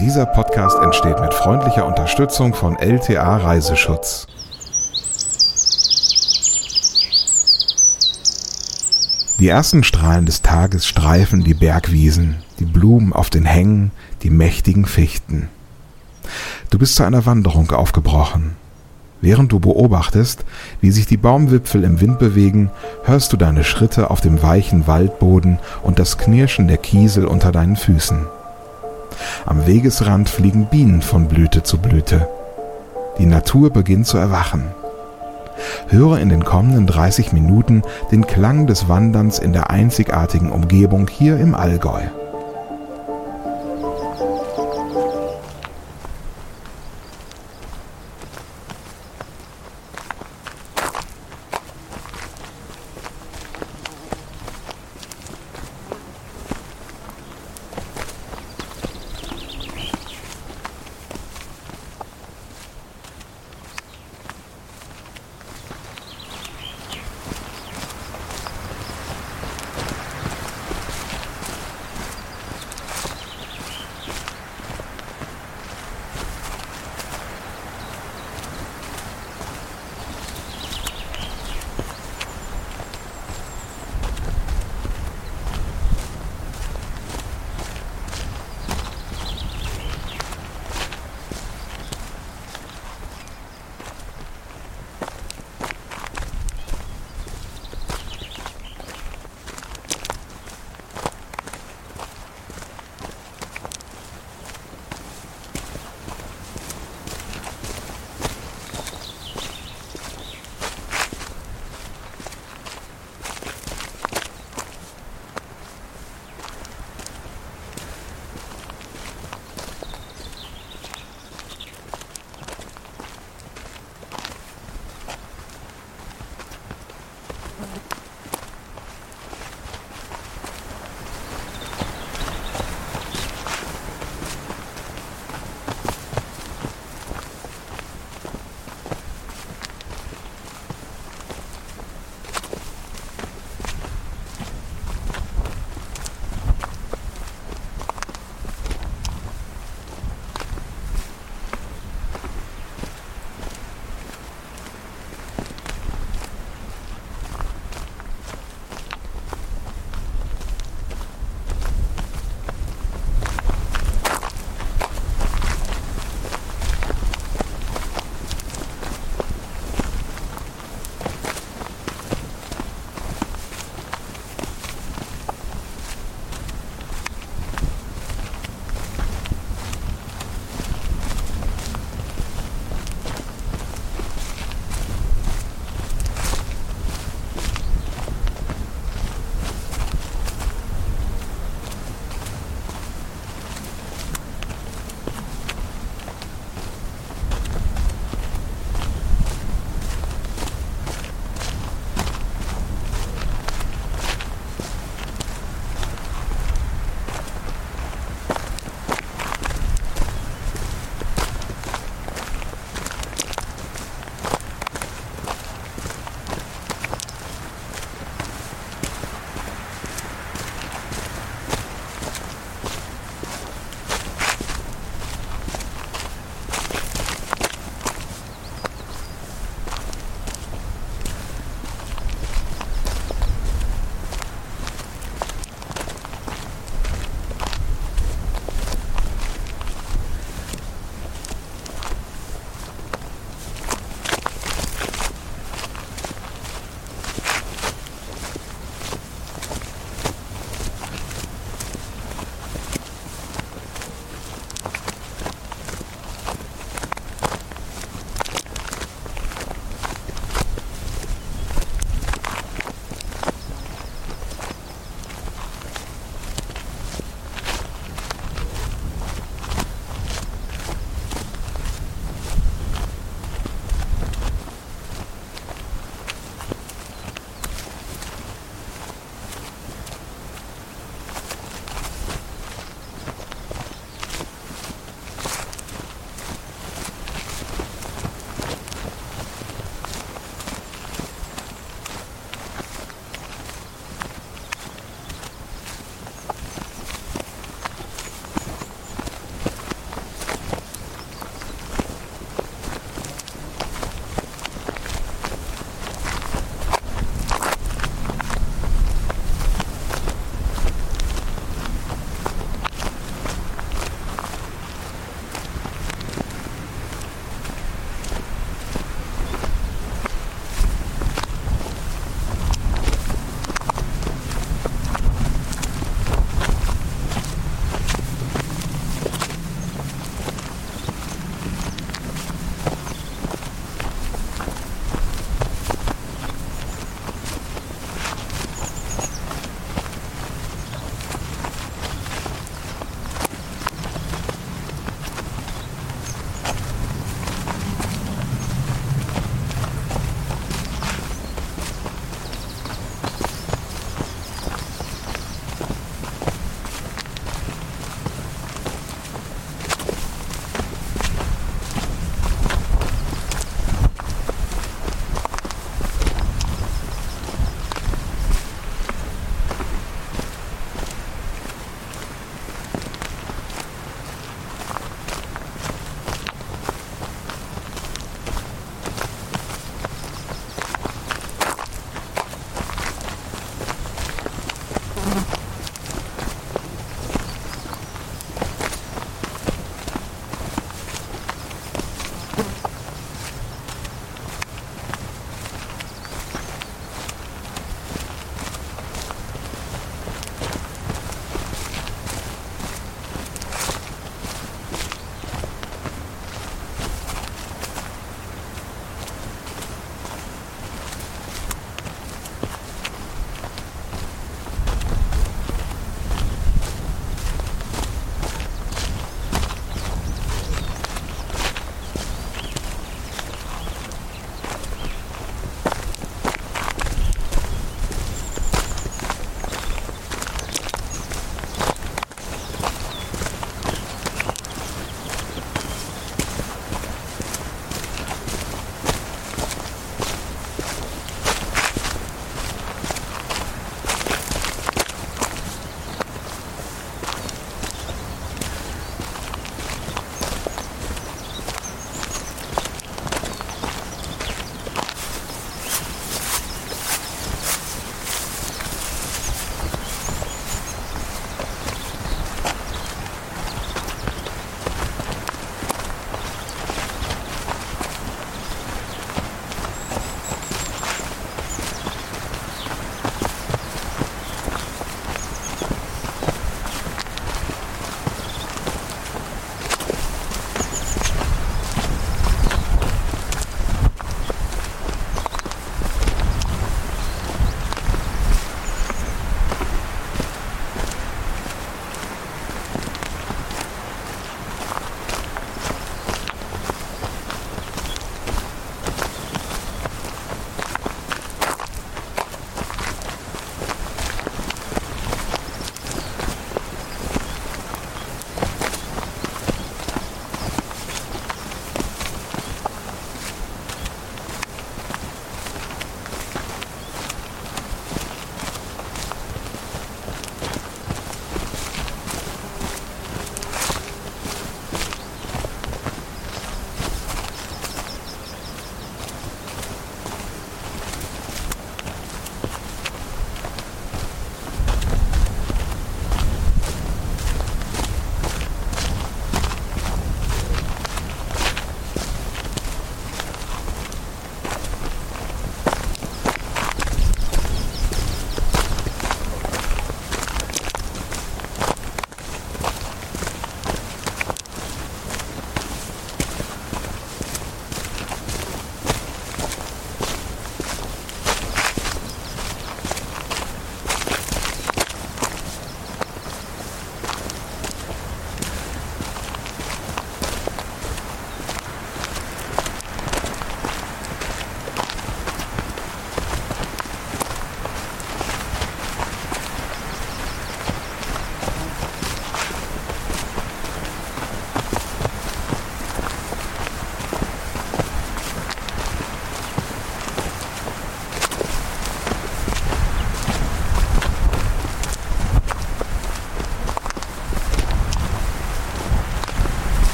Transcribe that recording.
Dieser Podcast entsteht mit freundlicher Unterstützung von LTA Reiseschutz. Die ersten Strahlen des Tages streifen die Bergwiesen, die Blumen auf den Hängen, die mächtigen Fichten. Du bist zu einer Wanderung aufgebrochen. Während du beobachtest, wie sich die Baumwipfel im Wind bewegen, hörst du deine Schritte auf dem weichen Waldboden und das Knirschen der Kiesel unter deinen Füßen. Am Wegesrand fliegen Bienen von Blüte zu Blüte. Die Natur beginnt zu erwachen. Höre in den kommenden 30 Minuten den Klang des Wanderns in der einzigartigen Umgebung hier im Allgäu.